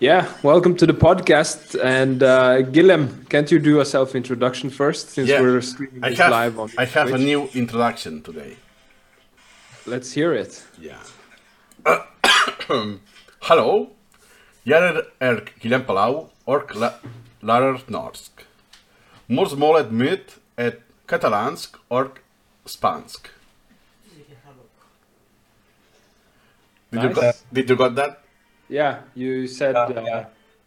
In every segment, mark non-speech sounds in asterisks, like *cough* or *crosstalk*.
Yeah, welcome to the podcast. And uh, Guillem, can't you do a self introduction first since Yeah, we're streaming I have, live on I have a new introduction today. Let's hear it. Ja. *coughs* hello, jeg er Guillem Palau, og la- lærer norsk. Morsmålet mitt er katalansk og spansk. Did, you got, did you got that? Yeah, you said uh, yeah.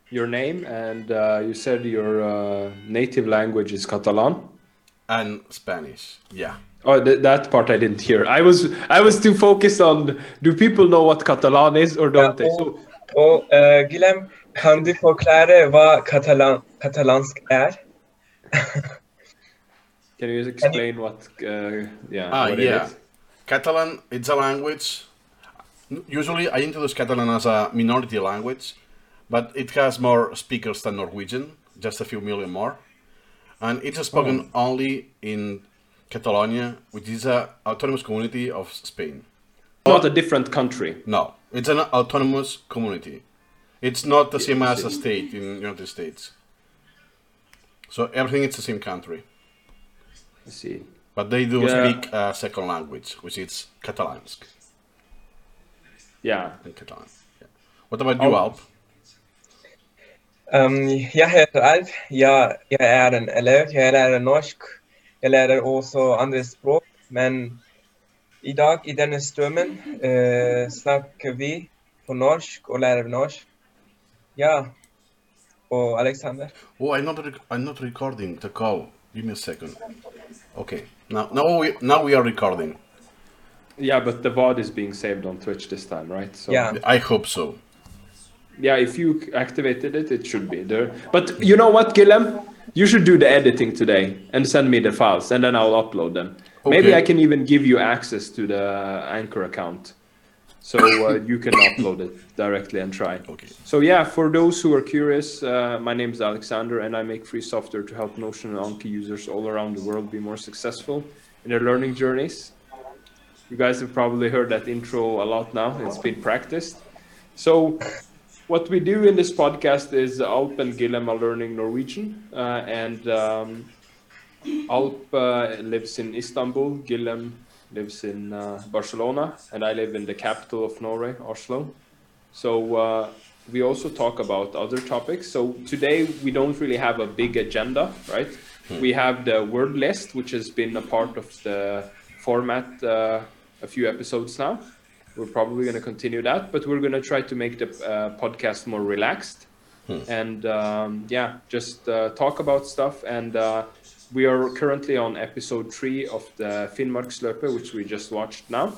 your name and uh, you said your uh, native language is Catalan. And Spanish. Yeah. Oh, th- that part I didn't hear. I was I was too focused on do people know what Catalan is or don't they? So, Og uh, Guillem, kan du forklare hva katalan katalansk er? can you explain what? Uh, yeah. Ah, what yeah. Catalan, it's a language. Usually, I introduce Catalan as a minority language, but it has more speakers than Norwegian, just a few million more. And it's spoken oh. only in Catalonia, which is an autonomous community of Spain. Not a different country. No, it's an autonomous community. It's not the same as a state in United States. So everything is the same country, I see. but they do Yeah. speak a second language, which is Catalansk. Yeah. in Catalan. Yeah. What about you, Oh. Alp? Um, jeg heter Alp. Jeg, jeg er en elev. Jeg lærer norsk. Jeg lærer også andre språk. Men i dag, i denne stunden, eh, snakker vi på norsk og lærer norsk. Ja. Og Alexander? Oh, I'm not. I'm not recording the call. Give me a second. Okay. Now, now we now we are recording. Yeah, but the VOD is being saved on Twitch this time, right? So Yeah. I hope so. yeah, if you activated it, it should be there. But you know what, Guillem? You should do the editing today and send me the files, and then I'll upload them. Okay. Maybe I can even give you access to the Anchor account, so uh, you can *coughs* upload it directly and try. Okay. So yeah, for those who are curious, uh, my name is Alexander, and I make free software to help Notion and Anki users all around the world be more successful in their learning journeys. You guys have probably heard that intro a lot now. It's been practiced. So, what we do in this podcast is Alp and Guillem are learning Norwegian, uh, and um, Alp uh, lives in Istanbul, Guillem lives in uh, Barcelona, and I live in the capital of Norway, Oslo. So uh, we also talk about other topics. So today we don't really have a big agenda, right? We have the word list, which has been a part of the format uh, a few episodes now. We're probably going to continue that, but we're going to try to make the uh, podcast more relaxed and um, yeah, just uh, talk about stuff. And uh, we are currently on episode three of the Finnmarksløpet, which we just watched now.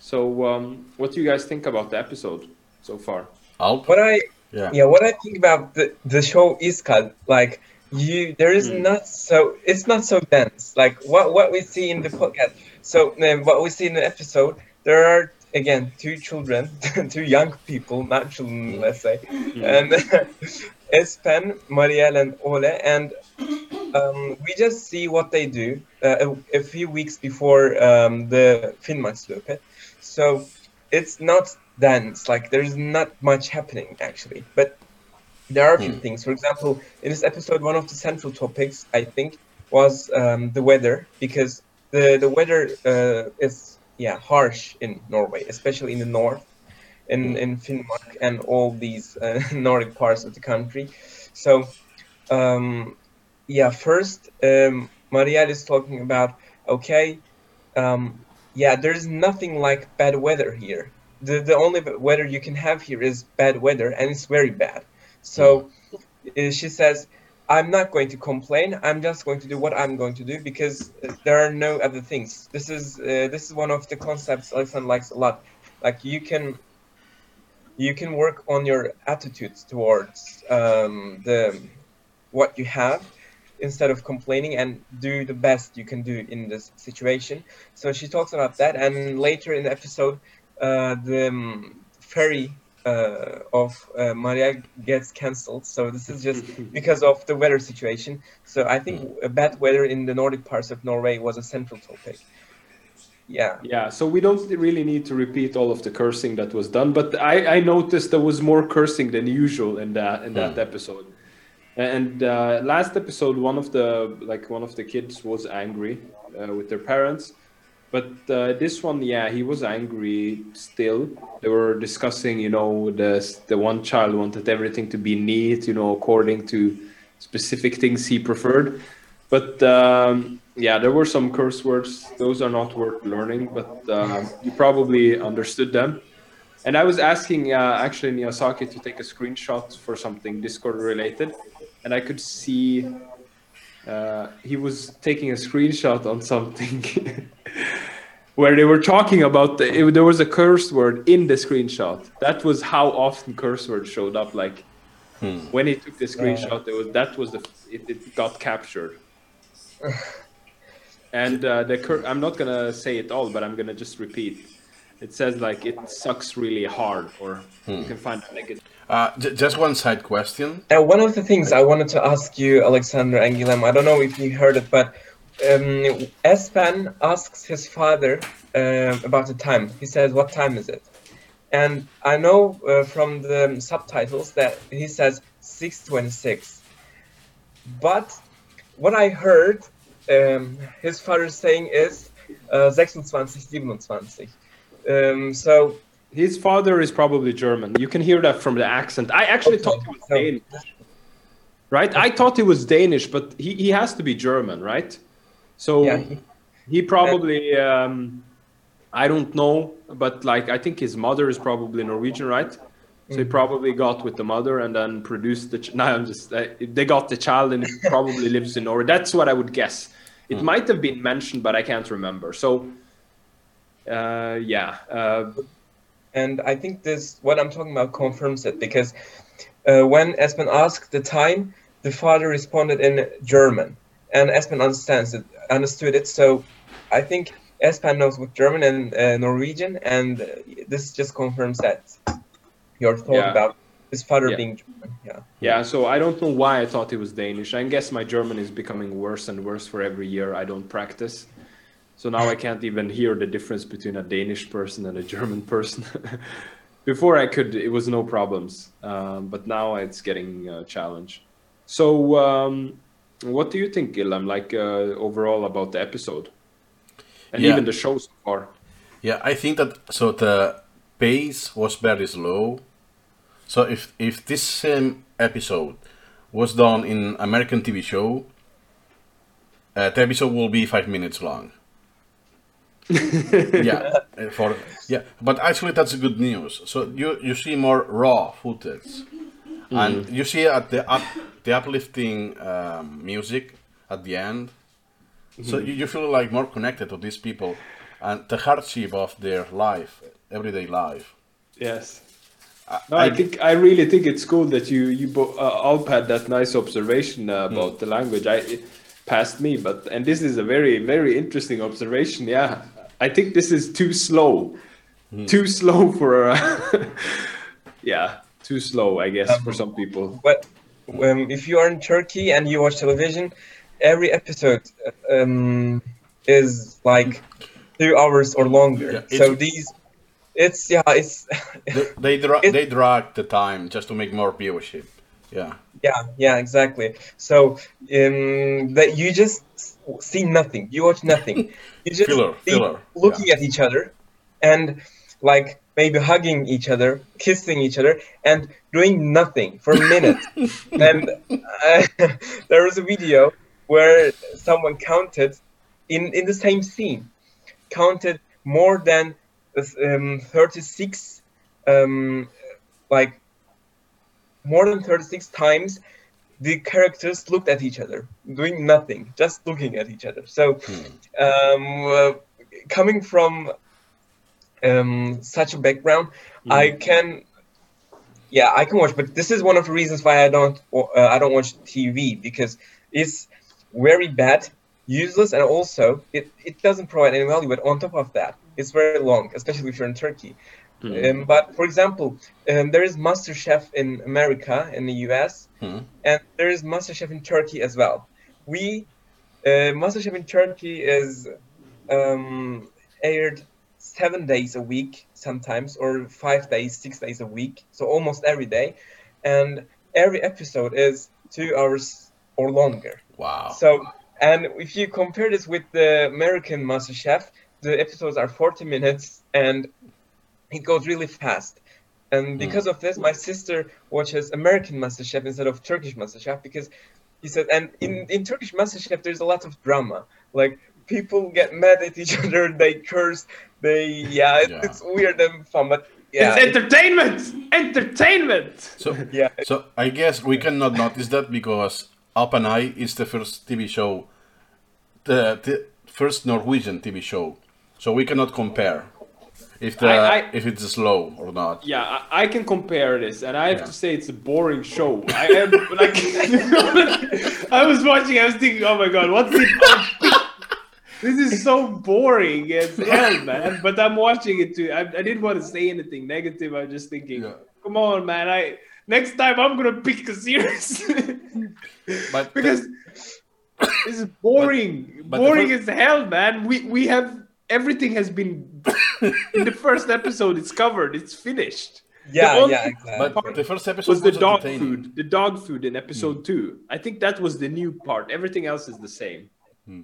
So, um, what do you guys think about the episode so far? Alp. What I Yeah. yeah, what I think about the, the show is called like you there is not so it's not so dense like what what we see in the podcast so um, what we see in the episode there are again two children *laughs* two young people not children let's say. And *laughs* Espen Marielle and Ole and um, we just see what they do uh, a, a few weeks before um, the Finnmarksløpet so it's not dense like there's not much happening actually. But there are a few things. For example in this episode one of the central topics i think was um, the weather because the the weather uh, is yeah harsh in norway especially in the north in in Finnmark and all these uh, *laughs* nordic parts of the country. So um, yeah first um, Marielle is talking about okay um, yeah there's nothing like bad weather here. The, the only weather you can have here is bad weather and it's very bad. So uh, she says i'm not going to complain. I'm just going to do what i'm going to do because there are no other things. This is uh, this is one of the concepts alexander likes a lot. Like you can you can work on your attitudes towards um, the what you have instead of complaining and do the best you can do in this situation. So she talks about that and later in the episode uh, the um, ferry uh, of uh, Maria gets cancelled. So this is just *laughs* because of the weather situation. So I think uh, bad weather in the Nordic parts of Norway was a central topic. yeah. Yeah, so we don't really need to repeat all of the cursing that was done, but I, I noticed there was more cursing than usual in that in that episode. And uh, last episode, one of the like one of the kids was angry uh, with their parents, but uh, this one, yeah, he was angry still. They were discussing, you know, the the one child wanted everything to be neat, you know, according to specific things he preferred. But um, yeah, there were some curse words. Those are not worth learning, but uh, you probably understood them. And I was asking uh, actually Miyazaki to take a screenshot for something Discord related, and I could see uh, he was taking a screenshot on something *laughs* where they were talking about the, it, there was a curse word in the screenshot. That was how often curse words showed up. Like when he took the screenshot, it was that was the it, it got captured. *laughs* And uh, the cur- I'm not gonna say it all, but I'm gonna just repeat. It says like it sucks really hard, or you can find a negative. Uh, j- just one side question. Now, one of the things I wanted to ask you, Alexander and Guillem, I don't know if you heard it, but um, Espen asks his father um, about the time. He says, "What time is it?" And I know uh, from the subtitles that he says 6:26. But what I heard um, his father saying is uh, 26, 27. Um, so His father is probably German. You can hear that from the accent. I actually thought he was Danish, right? I thought he was Danish, but he, he has to be German, right? So yeah, he- he probably um, I don't know, but like I think his mother is probably Norwegian, right? So he probably got with the mother and then produced the. Ch- *laughs* no, I'm just. Uh, they got the child and probably *laughs* lives in Norway. That's what I would guess. It might have been mentioned, but I can't remember. So, uh, yeah, uh, and I think this what I'm talking about confirms it because uh, when Espen asked the time, the father responded in German, and Espen understands it, understood it. So I think Espen knows both German and uh, Norwegian, and uh, this just confirms that your thought Yeah. about his father Yeah. being German. Yeah. yeah. So I don't know why I thought he was Danish. I guess my German is becoming worse and worse for every year I don't practice. So now I can't even hear the difference between a Danish person and a German person. *laughs* Before I could, it was no problems, um, but now it's getting a challenge. So, um, what do you think, Guillem, like uh, overall about the episode and Yeah. even the show so far? Yeah, I think that so the pace was very slow. So if if this same episode was done in American TV show, uh, the episode will be five minutes long. *laughs* yeah, uh, for yeah, but actually that's good news. So you you see more raw footage, and you see at the up, the uplifting um, music at the end. So you, you feel like more connected to these people and the hardship of their life, everyday life. Yes. No, I, think I really think it's cool that you you bo- uh, all had that nice observation uh, about the language. I it passed me, but and this is a very very interesting observation. Yeah, I think this is too slow, too slow for. Uh, *laughs* yeah, too slow. I guess for some people. But um, if you are in Turkey and you watch television, every episode um, is like two hours or longer. Yeah, so these, it's yeah, it's *laughs* They they, dra- It- they drag the time just to make more viewership. Yeah, yeah, yeah, exactly. So um, that you just see nothing, you watch nothing, *laughs* you just Filler, see filler, looking at each other, and like maybe hugging each other, kissing each other, and doing nothing for minutes. *laughs* and uh, *laughs* there was a video where someone counted in in the same scene, counted more than um, 36 um, like more than 36 times the characters looked at each other doing nothing just looking at each other so um, uh, coming from um, such a background i can yeah i can watch but this is one of the reasons why i don't uh, i don't watch tv because it's very bad useless and also it, it doesn't provide any value but on top of that it's very long especially if you're in turkey. Um, but for example um, there is master chef in america in the us Hmm. and there is master chef in turkey as well. We uh, master chef in turkey is um, aired seven days a week sometimes, or five days, six days a week, so almost every day, and every episode is two hours or longer. Wow. So, and if you compare this with the American Master Chef, the episodes are 40 minutes and it goes really fast. And hmm. because of this, my sister watches American MasterChef instead of Turkish MasterChef because he said, and in, in Turkish MasterChef, there's a lot of drama. Like people get mad at each *laughs* other, they curse, they, yeah, it, Yeah. it's weird and fun, but yeah. It's entertainment! Entertainment! So, *laughs* Yeah. so I guess we cannot notice that because Alp and I is the first TV show, the, the first Norwegian TV show. So we cannot compare if the I- I- if it's slow or not. Yeah, I, I can compare this, and I have Yeah. to say it's a boring show. I am like, *laughs* I was watching, I was thinking, oh my god, what's it? This is so boring as *laughs* hell, man. But I'm watching it too. I, I didn't want to say anything negative. I'm just thinking, Yeah. come on, man. I next time I'm gonna pick a series *laughs* But uh, because *coughs* this is boring, but the boring fir- as hell, man. We we have everything has been *laughs* in the first episode. It's covered. It's finished. yeah, yeah, exactly. but the first episode was the dog food the dog food in episode hmm. two i think that was the new part everything else is the same hmm.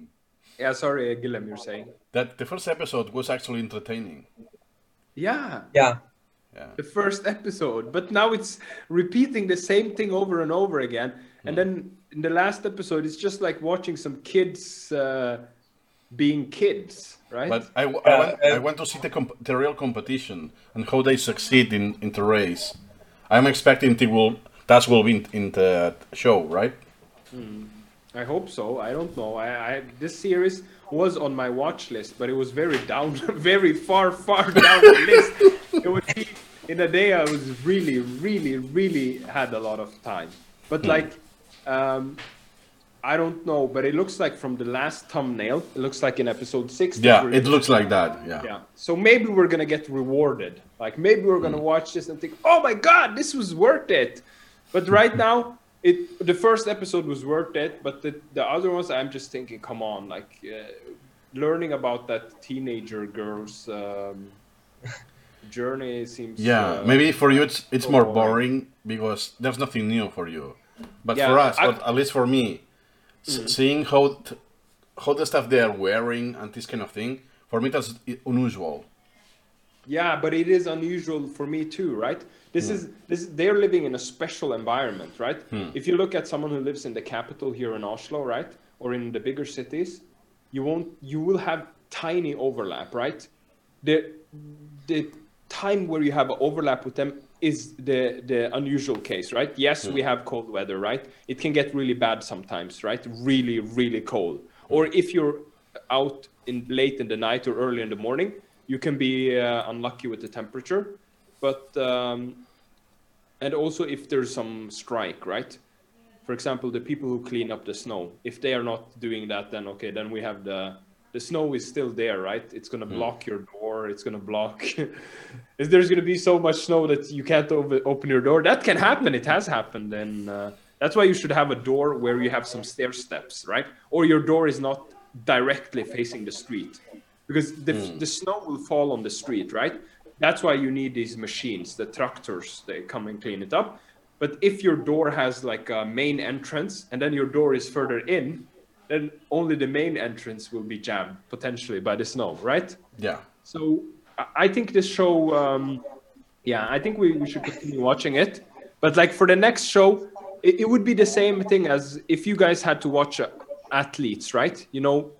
Yeah sorry Guillem, you're saying That the first episode was actually entertaining. yeah yeah. Yeah. the first episode but now it's repeating the same thing over and over again and then in the last episode it's just like watching some kids uh, being kids right But I, w- Yeah, I, went, I and- went to see the, comp- the real competition and how they succeed in, in the race. I'm expecting they will that will be in, in the show, right? I hope so. I don't know. I, I this series was on my watch list, but it was very down, *laughs* very far, far down the list. It would be in a day I was really, really, really had a lot of time. But like, um, I don't know. But it looks like from the last thumbnail, it looks like in episode six. Yeah, it looks like that. Yeah. yeah. So maybe we're gonna get rewarded. Like maybe we're gonna watch this and think, "Oh my God, this was worth it." But right *laughs* now, it the first episode was worth it, but the the other ones, I'm just thinking, come on, like uh, learning about that teenager girl's um, *laughs* journey seems. Yeah, uh, maybe for you it's it's more boring. boring because there's nothing new for you. But Yeah, for us, I- or at least for me, s- seeing how t- how the stuff they are wearing and this kind of thing, for me that's unusual. Yeah, but it is unusual for me too, right? This hmm. is this they're living in a special environment, right? Hmm. If you look at someone who lives in the capital here in Oslo, right? Or in the bigger cities, you won't you will have tiny overlap, right? The the time where you have overlap with them is the the unusual case, right? Yes, hmm. we have cold weather, right? It can get really bad sometimes, right? Really, really cold. Or if you're out in late in the night or early in the morning, you can be uh, unlucky with the temperature. But um, and also if there's some strike, right? For example, the people who clean up the snow, if they are not doing that, then okay, then we have the the snow is still there, right? It's gonna block your door. It's gonna block. *laughs* Is there's gonna be so much snow that you can't over, open your door? That can happen. It has happened, and uh, that's why you should have a door where you have some stair steps, right? Or your door is not directly facing the street, because the the snow will fall on the street, right? That's why you need these machines, the tractors. They come and clean it up. But if your door has like a main entrance and then your door is further in, then only the main entrance will be jammed potentially by the snow, right? Yeah. So I- think this show, um, yeah, I think we, we should continue watching it. But like for the next show, it, it would be the same thing as if you guys had to watch uh, athletes, right? You know,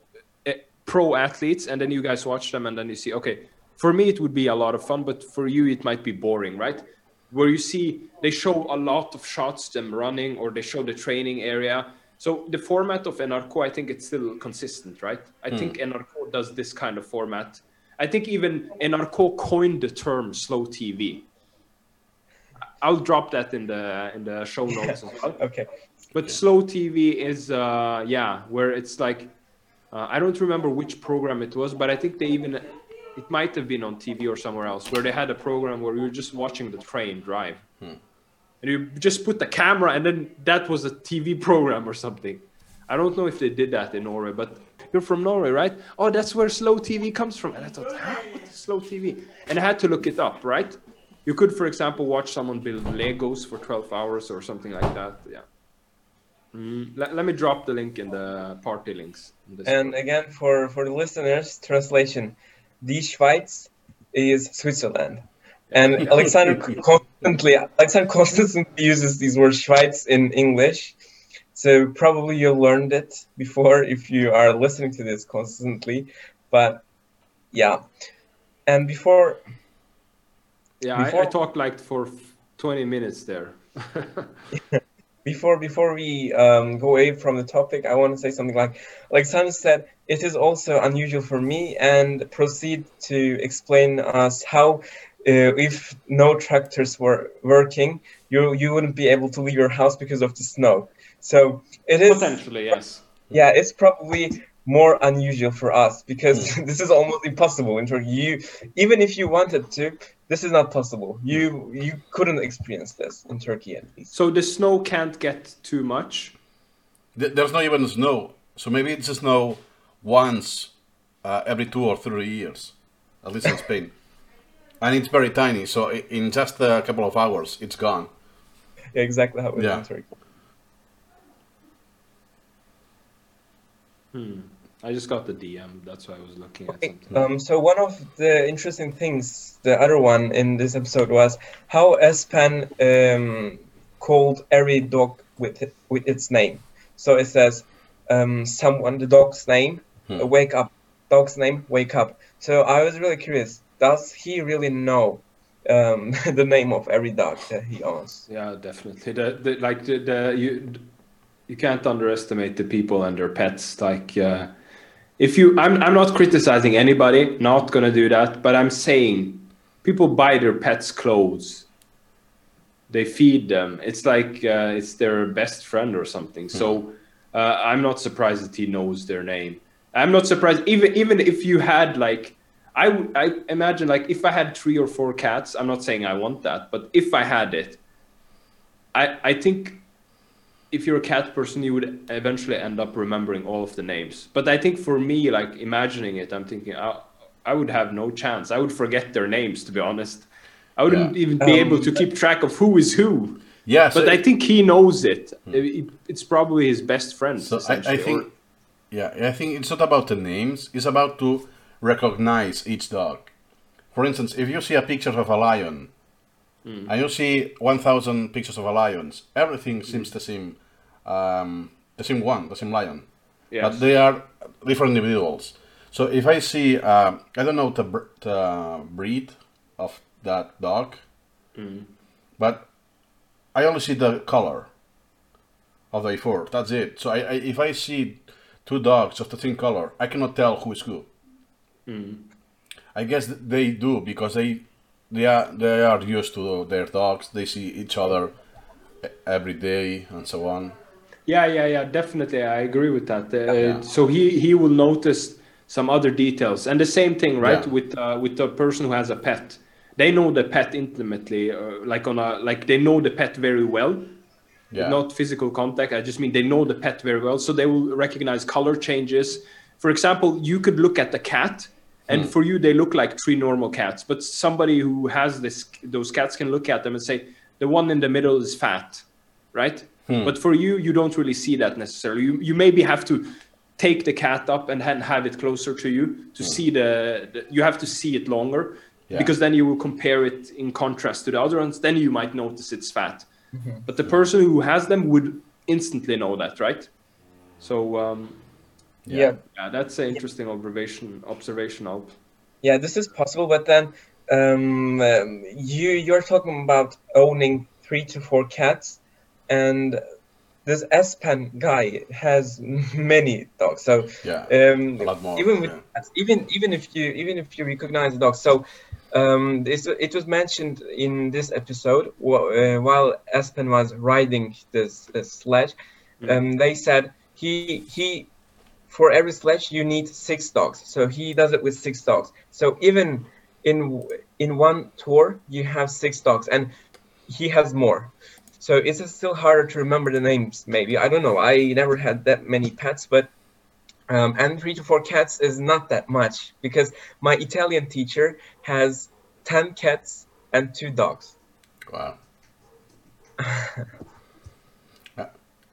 pro athletes, and then you guys watch them, and then you see, okay, for me it would be a lot of fun, but for you it might be boring, right? Where you see they show a lot of shots them running, or they show the training area. So the format of NRK, I think it's still consistent, right? I think NRK does this kind of format. I think even NRK coined the term slow TV. I'll drop that in the in the show *laughs* notes as well. Okay. But slow TV is uh yeah, where it's like uh, I don't remember which program it was, but I think they even it might have been on TV or somewhere else where they had a program where you were just watching the train drive. And you just put the camera and then that was a TV *laughs* program or something. I don't know if they did that in Norway, but you're from Norway, right? Oh, that's where slow TV comes from. And I thought, huh? What is slow TV? And I had to look it up, right? You could, for example, watch someone build Legos for 12 hours or something like that. Yeah. Mm, let, let me drop the link in the party links. And one. again, for for the listeners, translation: Die Schweiz is Switzerland. And *laughs* Alexander *laughs* constantly Alexander constantly uses these words Schweiz in English. So probably you learned it before if you are listening to this constantly. But yeah. And before yeah, I, I talked like for 20 minutes there. *laughs* before before we um, go away from the topic, I want to say something like Alexander said. It is also unusual for me, and proceed to explain us how, uh, if no tractors were working, you you wouldn't be able to leave your house because of the snow. So it is Potentially, yes. yeah, it's probably more unusual for us because *laughs* this is almost impossible in Turkey. You even if you wanted to, this is not possible. You you couldn't experience this in Turkey at least. So the snow can't get too much. There's not even snow, so maybe it's snow once uh, every two or three years, at least in *coughs* Spain. And it's very tiny, so in just a couple of hours, it's gone. Yeah, exactly how it is Yeah. in Turkey. I just got the DM. That's why I was looking at something. Um, so one of the interesting things, the other one in this episode was how Espen um, called every dog with it, with its name. So it says, um, someone, the dog's name, Hmm. wake up. Dog's name, wake up. So I was really curious. Does he really know um, *laughs* the name of every dog that he owns? Yeah, definitely. The, the like the, the you you can't underestimate the people and their pets. Like uh, if you, I'm I'm not criticizing anybody. Not gonna do that. But I'm saying people buy their pets clothes. They feed them. It's like uh, it's their best friend or something. So uh, I'm not surprised that he knows their name. I'm not surprised even even if you had like I would I imagine like if I had three or four cats. I'm not saying I want that, but if I had it, I I think if you're a cat person, you would eventually end up remembering all of the names. But I think for me, like imagining it, I'm thinking I, I would have no chance. I would forget their names, to be honest. I wouldn't Yeah. even be Um, able to keep track of who is who. Yeah, so, But I think he knows it. It- It's probably his best friend. so I, I think, yeah, I think it's not about the names. It's about to recognize each dog. For instance, if you see a picture of a lion, and you see one thousand pictures of a lions, everything seems the same, um, the same one, the same lion. yes. but they are different individuals. So if I see, um, I don't know the, br- the breed of that dog, but I only see the color of the fur. That's it. So I, I, if I see two dogs of the same color, I cannot tell who is who. I guess they do because they they are they are used to their dogs. They see each other every day and so on. Yeah, yeah, yeah, definitely. I agree with that. Uh, Yeah. So he he will notice some other details, and the same thing, right? Yeah. With uh, with the person who has a pet, they know the pet intimately, uh, like on a like they know the pet very well. Yeah. Not physical contact. I just mean they know the pet very well, so they will recognize color changes. For example, you could look at the cat, and hmm. for you they look like three normal cats, but somebody who has this those cats can look at them and say the one in the middle is fat, right? Hmm. But for you, you don't really see that necessarily. You, you maybe have to take the cat up and have it closer to you to hmm. see the, the. You have to see it longer Yeah. because then you will compare it in contrast to the other ones. Then you might notice it's fat. Mm-hmm. But the person who has them would instantly know that, right? So um, Yeah. yeah, that's an interesting observation. Observation of. Yeah, this is possible, but then um, um, you you're talking about owning three to four cats, and this Espen guy has *laughs* many dogs. So Yeah. um, A lot more, even with yeah. cats, even even if you even if you recognize the dog, so um, this, it was mentioned in this episode uh, while Espen was riding this, this sledge. Um, they said he he for every sledge you need six dogs. So he does it with six dogs. So even in in one tour you have six dogs, and he has more. So it's still harder to remember the names. Maybe I don't know. I never had that many pets, but Um, and three to four cats is not that much because my Italian teacher has 10 cats and two dogs. Wow. *laughs*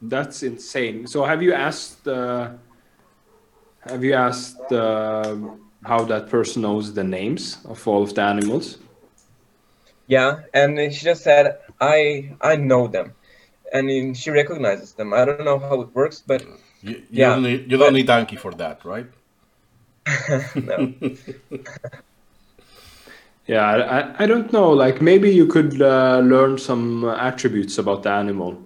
That's insane. So have you asked? Uh, have you asked uh, how that person knows the names of all of the animals? Yeah, and she just said, I I know them. And she recognizes them. I don't know how it works, but You, you Yeah, don't need you don't need Anki for that, right? *laughs* no. *laughs* Yeah, I, I- I don't know. Like maybe you could uh, learn some attributes about the animal.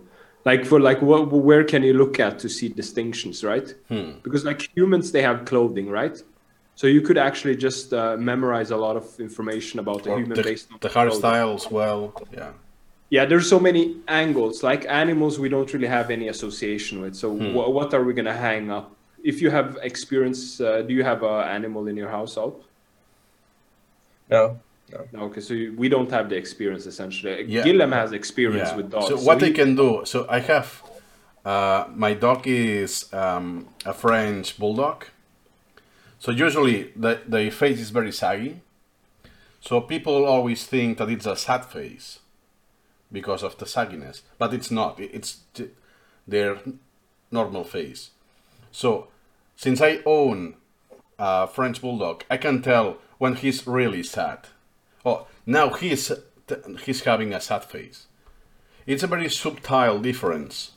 Like for like what, where can you look at to see distinctions, right? Because like humans, they have clothing, right? So you could actually just uh, memorize a lot of information about the Or human the, based on the clothing. hairstyle as well. Yeah. Yeah, there's so many angles. Like animals, we don't really have any association with. So wha what are we gonna hang up? If you have experience, uh, do you have an animal in your house, Alp? No. No, Okay, so you, we don't have the experience essentially. Yeah. Guillem has experience Yeah. with dogs. So what he- I can do? So I have uh, my dog is um, a French bulldog. So usually the the face is very saggy. So people always think that it's a sad face because of the sagginess, but it's not. It's their normal face. So since I own a French bulldog, I can tell when he's really sad. Oh, now he's he's having a sad face. It's a very subtle difference,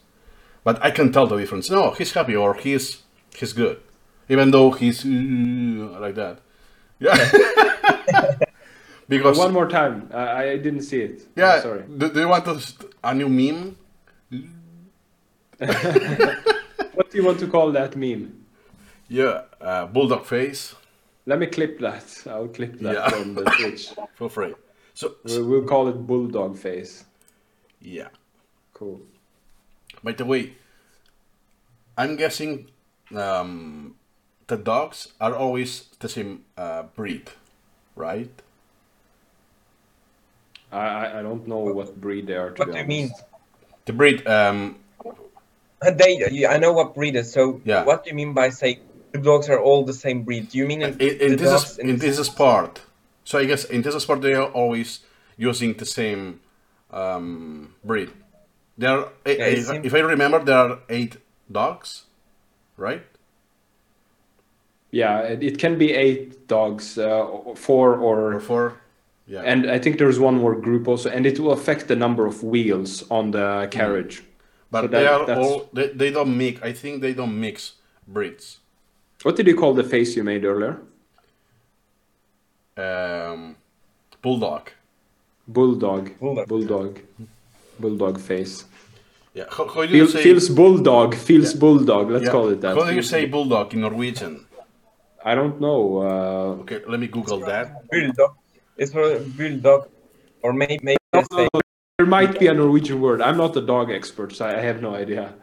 but I can tell the difference. No, he's happy or he's he's good, even though he's uh, like that. Yeah, *laughs* because One more time. I I didn't see it. Yeah. sorry. Do, do you want to a new meme? *laughs* What do you want to call that meme? *laughs* Yeah, uh, bulldog face. Let me clip that. I'll clip that Yeah. from the Twitch. *laughs* Feel free. So We'll, we'll call it bulldog face. yeah. Cool. By the way, I'm guessing um, the dogs are always the same uh, breed, right? I, I I don't know what breed they are. To What be do you mean? The breed, um, They, I know what breed is. So Yeah. what do you mean by say the dogs are all the same breed? Do you mean in, in, in the this dogs is, in this sport. So I guess in this sport they are always using the same um, breed. There are, eh, Yeah, if, if I remember, there are eight dogs, right? Yeah, it, it can be eight dogs, uh, four or Or four? Yeah. And I think there's one more group also, and it will affect the number of wheels on the carriage. but so they that- are that's- all they, they don't mix. I think they don't mix breeds. What did you call the face you made earlier? Um, bulldog. Bulldog. Bulldog. Bulldog. Bulldog face. Yeah. How, how do you Feel, say? feels bulldog. Feels bulldog. Let's yeah, call it that. How do you say bulldog in Norwegian? I don't know. Uh, Okay, let me Google that. bulldog? It's for bulldog, or maybe maybe no, no, say no, there might be a Norwegian word. I'm not a dog expert, so I have no idea.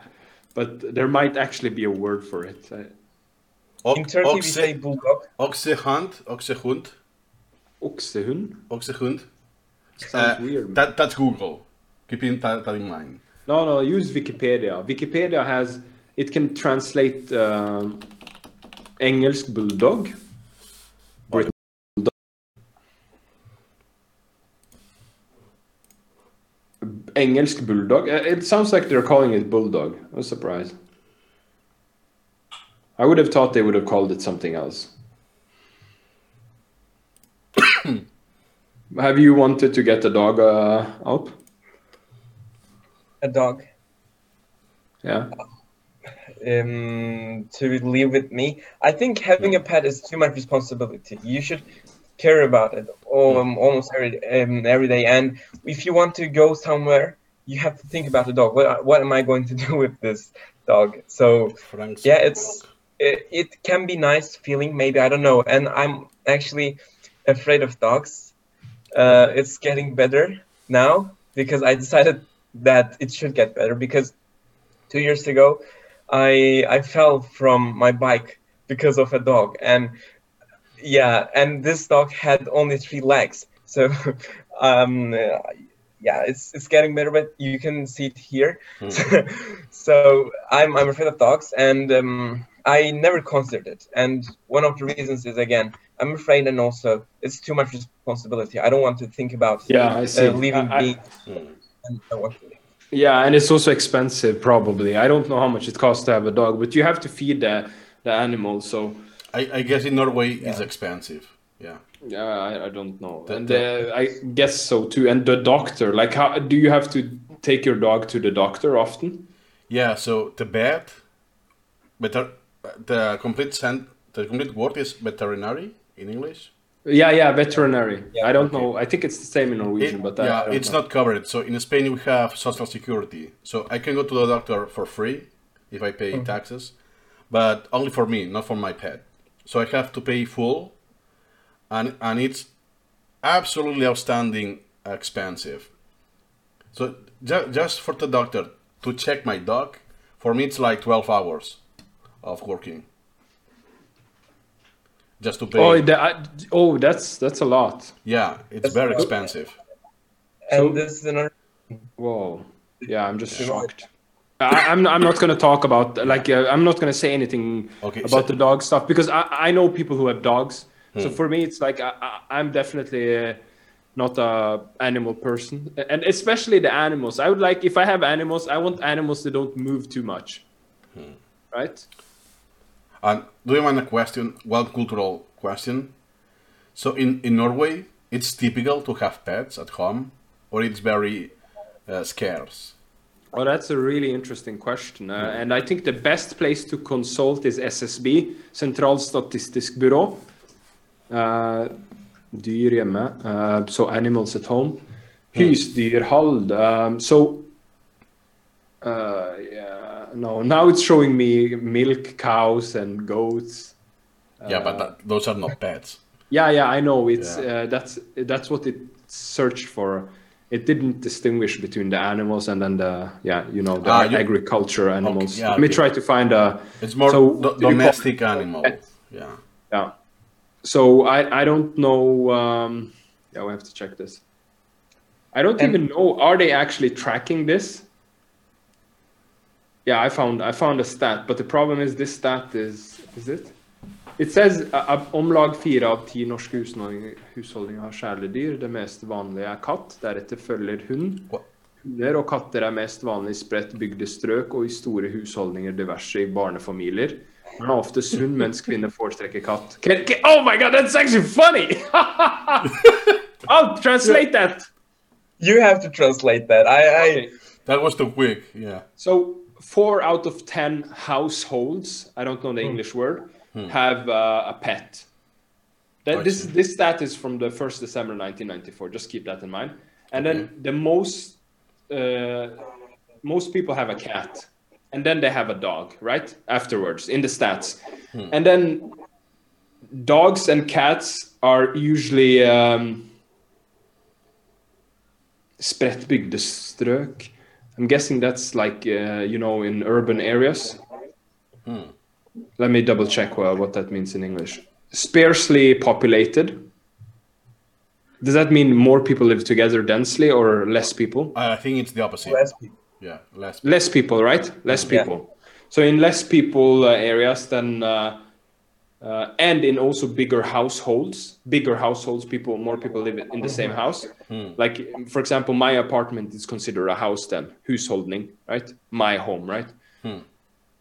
But there might actually be a word for it. I, O- in Turkey we oxe- say bulldog. Oxehund, Oxehund, Oxehund? Oxehund. Sounds Uh, weird. That, that's Google. Keeping that, that in mind. No, no, use Wikipedia. Wikipedia has it can translate um, engelsk bulldog. Brit- bulldog. Engelsk bulldog. Uh, It sounds like they're calling it bulldog. I was surprised. I would have thought they would have called it something else. *coughs* have you wanted to get a dog uh, Alp? A dog. Yeah. um, to live with me. I think having a pet is too much responsibility. You should care about it um, almost every um, every day. And if you want to go somewhere, you have to think about the dog. What what am I going to *laughs* do with this dog? So Frank's yeah, it's it, it can be nice feeling. Maybe I don't know. And I'm actually afraid of dogs. Uh, it's getting better now because I decided that it should get better because two years ago I I fell from my bike because of a dog and yeah and this dog had only three legs so *laughs* um yeah, it's it's getting better, but you can see it here. Hmm. *laughs* so I'm I'm afraid of dogs, and um, I never considered it. And one of the reasons is again, I'm afraid, and also it's too much responsibility. I don't want to think about Yeah, I see. uh, leaving I- I- Hmm. and I want to leave. Yeah, and it's also expensive, probably. I don't know how much it costs to have a dog, but you have to feed the the animal. So I, I guess in Norway it's expensive. Yeah. Yeah, I, I don't know, The- and the- uh, I guess so too. And the doctor, like, how do you have to take your dog to the doctor often? Yeah, so the vet, better, the complete sen- the complete word is veterinary in English. Yeah, yeah, veterinary. Yeah, I don't okay. know. I think it's the same in Norwegian, It- but yeah, it's know. not covered. So in Spain we have social security, so I can go to the doctor for free if I pay taxes, but only for me, not for my pet. So I have to pay full, and and it's absolutely outstanding expensive. So ju- just for the doctor to check my dog, for me it's like twelve hours of working. Just to pay. Oh, the, I, oh, that's that's a lot. yeah, it's That's very expensive. And So- this is another. Whoa. Yeah, I'm just Yeah. shocked. I, I'm I'm not gonna talk about like uh, I'm not gonna say anything Okay, about so- the dog stuff because I, I know people who have dogs. Hmm. So for me, it's like I, I, I'm definitely uh, not a animal person, and especially the animals. I would like if I have animals, I want animals that don't move too much, Hmm. right? And do you mind a question? One cultural question. So in, in Norway, it's typical to have pets at home, or it's very uh, scarce. Oh, that's a really interesting question. Uh, and I think the best place to consult is SSB, Sentralstatistisk Byrå. Uh, dyr hjemme, uh, so animals at home. Husdyrhold. Um, so, uh, yeah, no, now it's showing me milk cows and goats. yeah, but that, those are not pets. Yeah, yeah, I know. It's Yeah. uh, that's that's what it searched for. It didn't distinguish between the animals and then the yeah, you know, the Ah, you- agriculture animals. yeah, Let me okay. try to find a It's more So, do- call- domestic animal. pets? Yeah. yeah. So I I don't know. Um, yeah, we have to check this. I don't And- even know. Are they actually tracking this? Yeah, I found I found a stat, but the problem is this stat is is it? It says uh, om lag fire av ti norske husholdninger, husholdninger har kjæledyr. Det mest vanlige er katt, deretter følger hund. Hunder og katter er mest vanlig spredt bygde strøk og i store husholdninger diverse i barnefamilier. Men oftest hund, mens kvinner foretrekker katt. Can, can, oh my god, that's actually funny! *laughs* I'll translate that! You have to translate that. I, I Okay. That was too quick. Yeah. So four out of ten households, I don't know the English word, have uh, a pet. That this this stat is from the first December 1994. Just keep that in mind. And then the most uh, most people have a cat, and then they have a dog, right? Afterwards in the stats, and then dogs and cats are usually um, spredtbygde strøk. I'm guessing that's like uh, you know in urban areas. Let me double check well, what that means in English. Sparsely populated. Does that mean more people live together densely or less people? I think it's the opposite. less people. Yeah, less. Less people, right? Less Yeah. people. So in less people uh, areas, then uh, uh, and in also bigger households, bigger households, people more people live in the same house. Like for example, my apartment is considered a house then, hushållning, right? My home, right?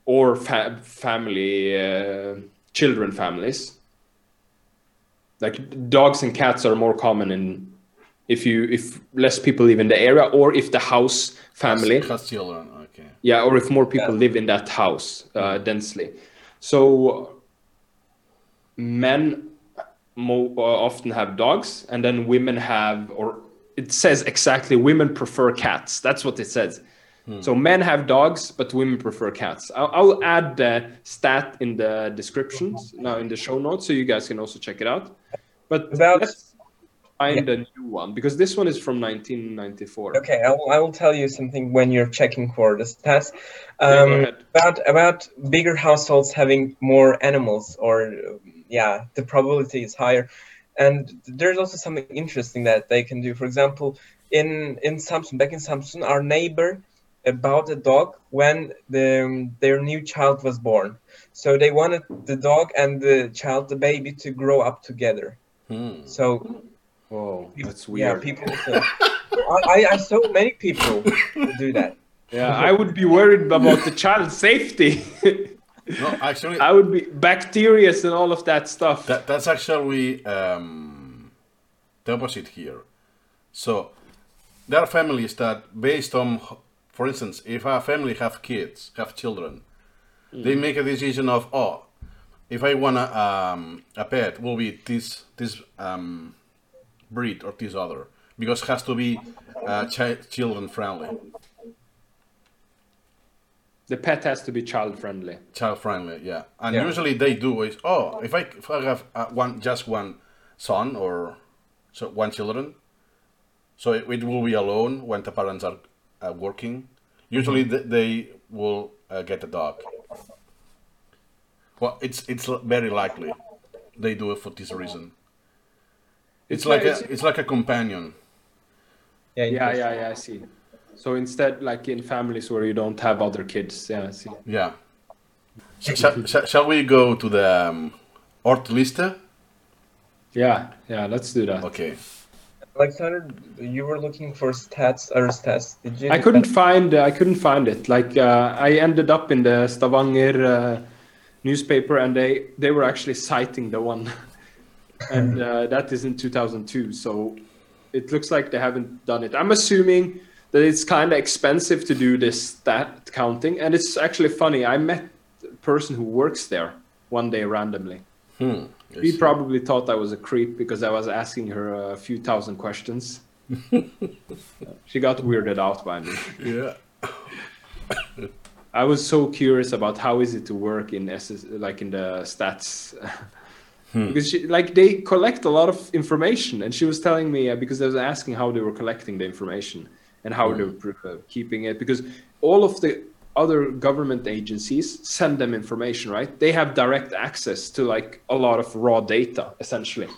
Or fa- family, uh, children families. Like dogs and cats are more common in if you if less people live in the area or if the house family. Has children. Okay. yeah or if more people Yeah. live in that house uh, densely. So men mo- uh, often have dogs and then women have or it says exactly women prefer cats. That's what it says. So men have dogs but women prefer cats. I'll, I'll add the stat in the descriptions now in the show notes so you guys can also check it out. But About- find a new one because this one is from 1994 Okay, I will, I will tell you something when you're checking for the stats. Yeah, go Um, ahead. about about bigger households having more animals, or yeah, the probability is higher. And there's also something interesting that they can do. For example, in in Samsun, back in Samsun, our neighbor about a dog when the their new child was born. So they wanted the dog and the child, the baby, to grow up together. Hmm. So Whoa, that's weird. yeah, people. I, I I saw many people do that. Yeah, I would be worried about the child's safety. No, actually, I would be bacteria and all of that stuff. That, that's actually um, the opposite here. So there are families that, based on, for instance, if a family have kids, have children, they make a decision of, oh, if I want a, um, a pet, will be this this um, breed or this other, because it has to be uh, chi- children friendly, the pet has to be child friendly. child friendly, yeah. And Yeah. usually they do is, oh, if I if I have uh, one just one son or so one children, so it, it will be alone when the parents are uh, working. Usually th- they will uh, get a dog. Well, it's it's very likely they do it for this reason. It's, It's like like- a it's like a companion. Yeah, Yeah, yeah, yeah. I see. So instead, like in families where you don't have other kids, yeah, I see. Yeah. Sh- sh- sh- shall we go to the um, Ortliste? Yeah, yeah. Let's do that. Okay. Alexander, you were looking for stats or stats. Did you? I couldn't find. I couldn't find it. Like uh, I ended up in the Stavanger uh, newspaper, and they they were actually citing the one, *laughs* and uh, that is in 2002. So it looks like they haven't done it. I'm assuming that it's kind of expensive to do this stat counting, and it's actually funny. I met a person who works there one day randomly. Hmm. He see. probably thought I was a creep because I was asking her a few thousand questions. *laughs* she got weirded out by me. Yeah. I was so curious about how is it to work in SS, like in the stats because she, like they collect a lot of information. And she was telling me uh, because I was asking how they were collecting the information and how they were uh, keeping it. Because all of the other government agencies send them information right? They have direct access to like a lot of raw data essentially.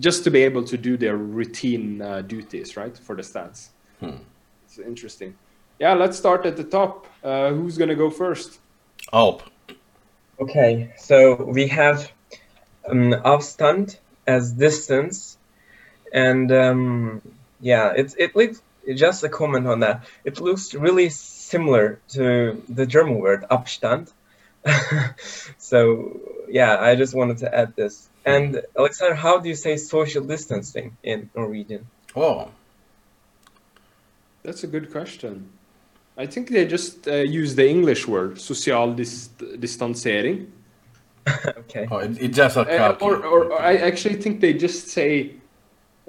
Just to be able to do their routine uh, duties right? For the stats it's interesting. Yeah let's start at the top. Uh, who's gonna go first? Alp. Okay, so we have um, Avstand as distance, and um, yeah, it's it looks just a comment on that. It looks really similar to the German word Abstand. *laughs* so yeah, I just wanted to add this. And Alexander, how do you say social distancing in Norwegian? Oh, That's a good question. I think they just uh, use the English word social dis- distancering. *laughs* okay. oh it, it's just a Uh, or, or, or I actually think they just say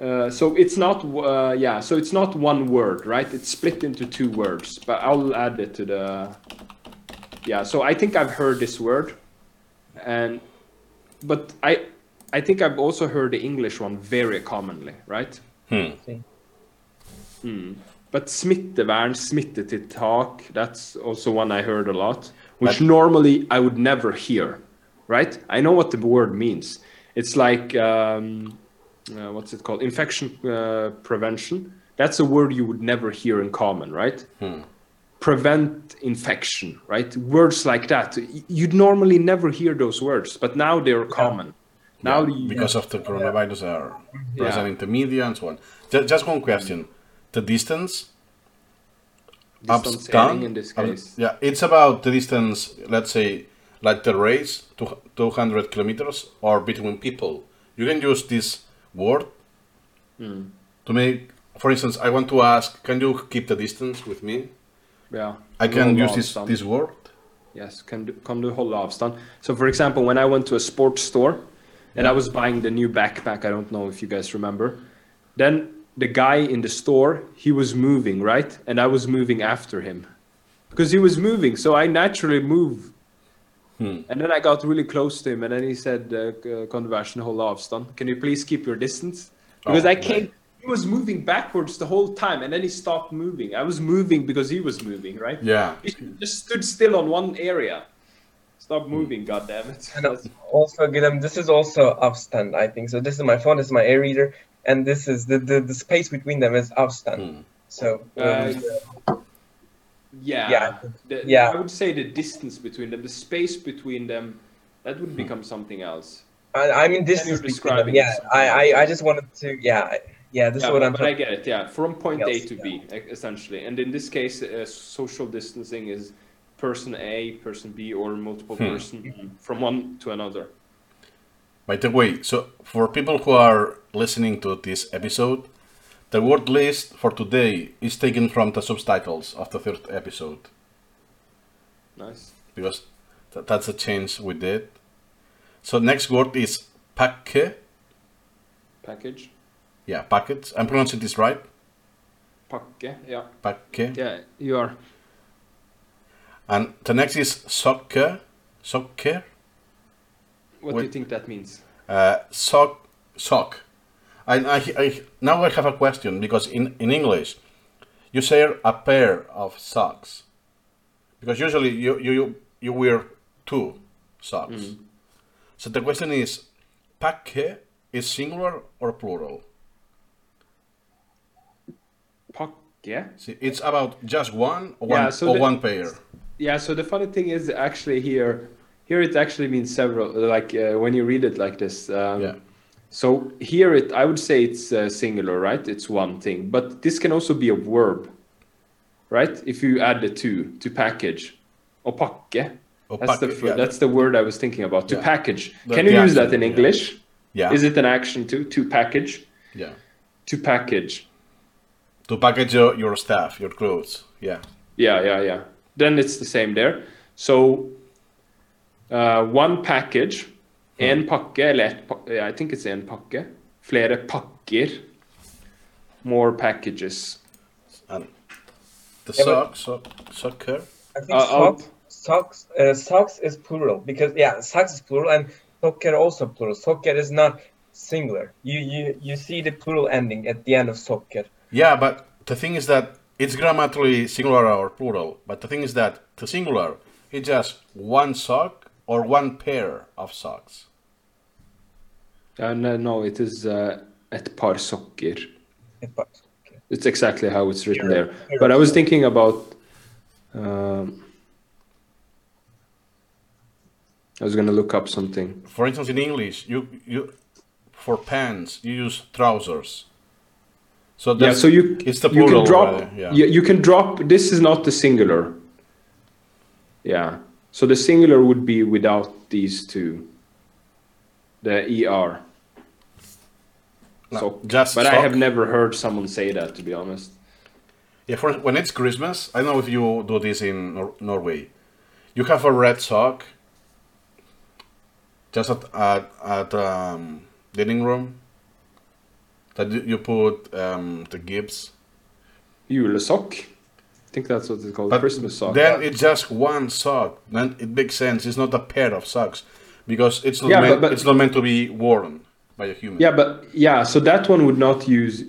uh, so it's not uh, yeah so it's not one word right it's split into two words but I'll add it to the yeah so I think I've heard this word and but I I think I've also heard the English one very commonly right Hmm. Hmm. But smittevern, smittetiltak, that's also one I heard a lot, which But- normally I would never hear, right? I know what the word means. It's like, um, uh, what's it called? Infection uh, prevention. That's a word you would never hear in common, right? Prevent infection, right? Words like that. You'd normally never hear those words, but now they're common. Now Yeah, you, because of the coronavirus are Yeah. present in the media and so on. Just, just one question: the distance up distancing down. in this case. yeah, it's about the distance. Let's say like the race to 200 kilometers or between people. You can use this word Hmm. to make. For instance, I want to ask, can you keep the distance with me? Yeah. I can use this this word. Yes, kan du, kan du hålla avstånd? So for example, when I went to a sports store and I was buying the new backpack, I don't know if you guys remember, then the guy in the store, he was moving, right? And I was moving after him. Because he was moving, so I naturally move. Hmm. And then I got really close to him and then he said, uh, conversion hålla avstånd. Can you please keep your distance? Because Oh, I came, he was moving backwards the whole time and then he stopped moving. I was moving because he was moving, right? Yeah. He just stood still on one area. Stop moving, goddammit. And also, Guillem, this is also Avstand, I think. So this is my phone, this is my e-reader. And this is the the, the space between them is avstand. Hmm. So um, Uh, yeah, Yeah. The- Yeah. I would say the distance between them, the space between them, that Hmm. would become something else. I, I mean, this is between them. describing Yeah, I, I, I just wanted to. Yeah, yeah. This Yeah, is what but, I'm. but I get it. Yeah, from point A to yeah. B, e- essentially, and in this case, uh, social distancing is person A, person B, or multiple Hmm. person from one to another. By the way, so for people who are listening to this episode, the word list for today is taken from the subtitles of the third episode Nice. because th- that's a change we did. So next word is pakke. Package. Yeah, packets. I'm pronouncing this right. Pakke. Yeah. Pakke. Yeah, you are. And the next is soccer. Soccer. What do you think that means? Uh, sock. Sock. I, I, I, now I have a question because in, in English, you say a pair of socks. Because usually you, you, you wear two socks. So the question is, pakke is singular or plural? Pakke. See, it's about just one or Yeah, one, so or the- one pair. Yeah, so the funny thing is actually here, here it actually means several. Like uh, when you read it like this. Um, Yeah. So here it, I would say it's uh, singular, right? It's one thing, but this can also be a verb, right? If you add the two to package, or pakke. That's the yeah. that's the word I was thinking about. To Yeah. package. The- Can you use that action, in yeah. English? Yeah. Is it an action too? To package. yeah. To package. To package your, your stuff, your clothes. Yeah. Yeah, yeah, yeah. Then it's the same there. So uh, one package, en pakke, eller ett pa- yeah, I think it's en pakke. Flere pakker. More packages. And the Yeah, sock, but- sock, soccer. I think Uh, socks, socks, uh, socks is plural because yeah, socks is plural and soccer also plural. Soccer is not singular. You you you see the plural ending at the end of soccer. Yeah, but the thing is that it's grammatically singular or plural. But the thing is that the singular is just one sock or one pair of socks. Uh, no, no, it is uh, ett par socker. Ett par socker. It's exactly how it's written Sure. there. But I was thinking about. Um, I was gonna look up something. For instance, in English, you you for pants you use trousers. So Yeah, so you it's the you can drop rather, yeah. you, you can drop this is not the singular. Yeah. So the singular would be without these two. The ER. No, So, just but I have never heard someone say that to be honest. Yeah, for when it's Christmas, I don't know if you do this in Nor- Norway. You have a red sock just at at, at um, living room that you- you put um, the gifts. Julesock. I think that's what it's called. But Christmas sock. Then it's just one sock. Then it makes sense. It's not a pair of socks because it's not Yeah, meant, but- but- it's not meant to be worn by a human. Yeah, but yeah, so that one would not use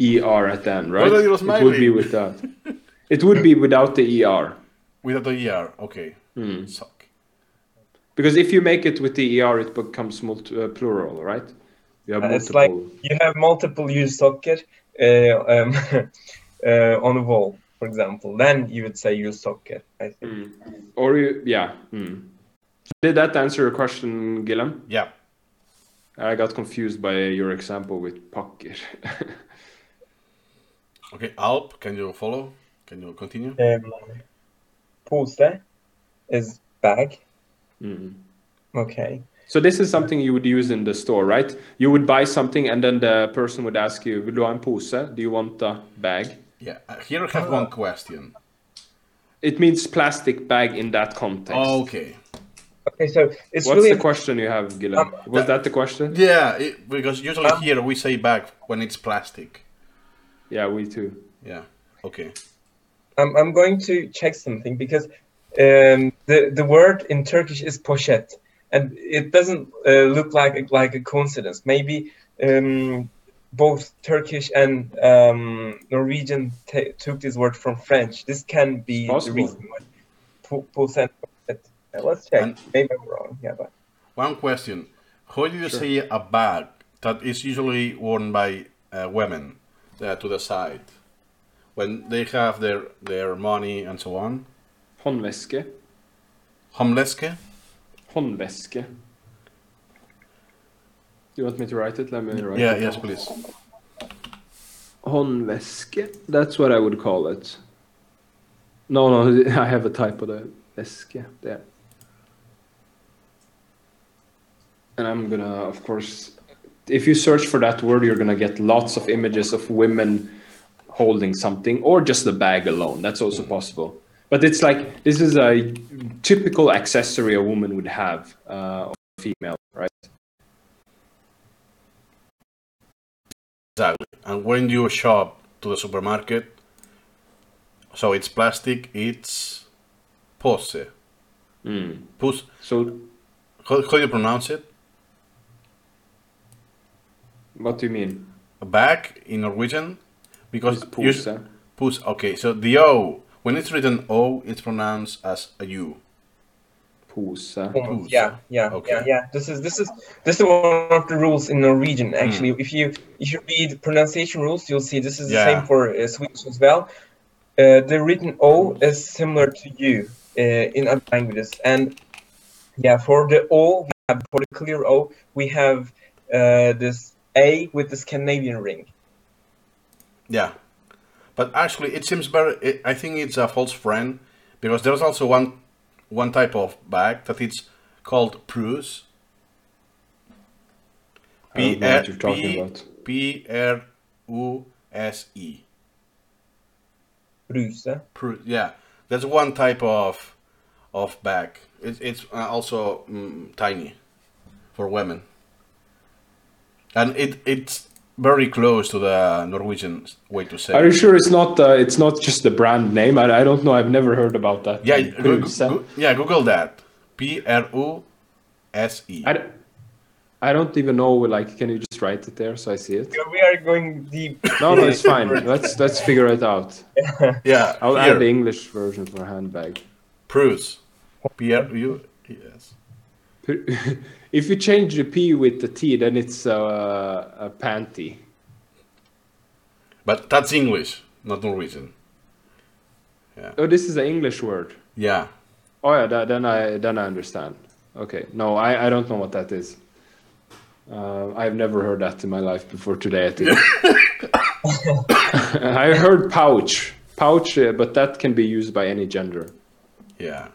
ER at the end, right? Well, you're it would be smiling. without. it would be without the ER. Without the ER, okay. Hmm. Sock. Because if you make it with the ER, it becomes multi- uh, plural, right? You have Uh, it's like you have multiple use soccer uh, um, *laughs* uh, on a wall, for example. Then you would say use socket. I think. Hmm. Or you, yeah. hmm. Did that answer your question, Guillem? Yeah. I got confused by your example with pakker. *laughs* Okay, Alp, can you follow? Can you continue? Um, pose is bag. Hmm. Okay. So this is something you would use in the store, right? You would buy something and then the person would ask you, "Vill du ha en pose? Do you want a bag?" Yeah. uh, Here I have one question. It means plastic bag in that context. Okay. Okay, so it's What's really the question you have, Guillem? Um, Was that the question? Yeah, it, because usually Um, here we say bag when it's plastic. Yeah, we too. Yeah. Okay. I'm, I'm going to check something because um, the the word in Turkish is pochette, and it doesn't uh, look like a, like a coincidence. Maybe um, both Turkish and um, Norwegian ta took this word from French. This can be Possible. the reason why. Po- pochette. Uh, let's check. And- Maybe I'm wrong. Yeah, but One question. How do you Sure. say a bag that is usually worn by uh, women uh, to the side when they have their their money and so on. Håndväske. Homleske. Håndväske. You want me to write it? Let me write Yeah, it. yes, please. Håndväske. That's what I would call it. No, no, *laughs* I have a typo there. Väske. There. And I'm gonna, of course, if you search for that word, you're gonna get lots of images of women holding something or just the bag alone. That's also possible. But it's like this is a typical accessory a woman would have, uh, female, right? Exactly. And when you shop to the supermarket, so it's plastic, it's pose. Hmm. Pus. So, How, how do you pronounce it? what do you mean? A bag in Norwegian? Because pose. Pus. Okay, so the O, when it's written O, it's pronounced as a U. Pose. Pose. Yeah, yeah, Okay. yeah, yeah. This is this is this is one of the rules in Norwegian. Hmm. Actually, if you if you read pronunciation rules, you'll see this is the Yeah. same for uh, Swedish as well. Uh, the written O is similar to U uh, in other languages, and yeah, for the O, we have for the clear O, we have uh, this A with the Scandinavian ring. Yeah. But actually, it seems very. It, I think it's a false friend because there's also one one type of bag that it's called Pruse. I don't know what you're talking about. P R U S E. Bruse. Yeah, that's one type of of bag. It's it's uh, also mm, tiny for women, and it it's very close to the Norwegian way to say. Are you sure it's not? Uh, it's not just the brand name. I, I don't know. I've never heard about that. Yeah, go, go- yeah. Google that. P R U S E. I, d- I don't even know. Like, can you just write it there so I see it? We are going deep. *laughs* No, no, it's *laughs* fine. let's let's figure it out. *laughs* Yeah, I'll here. add the English version for handbag. Pruse. P R U yes. If you change the P with the T, then it's uh, a panty. But that's English, not Norwegian. Oh, this is an English word. Yeah. Oh yeah, that, then I then I understand. Okay, no, I, I don't know what that is. Uh, I've never heard that in my life before today. I think *laughs* *laughs* I heard pouch, pouch, uh, but that can be used by any gender, Yeah.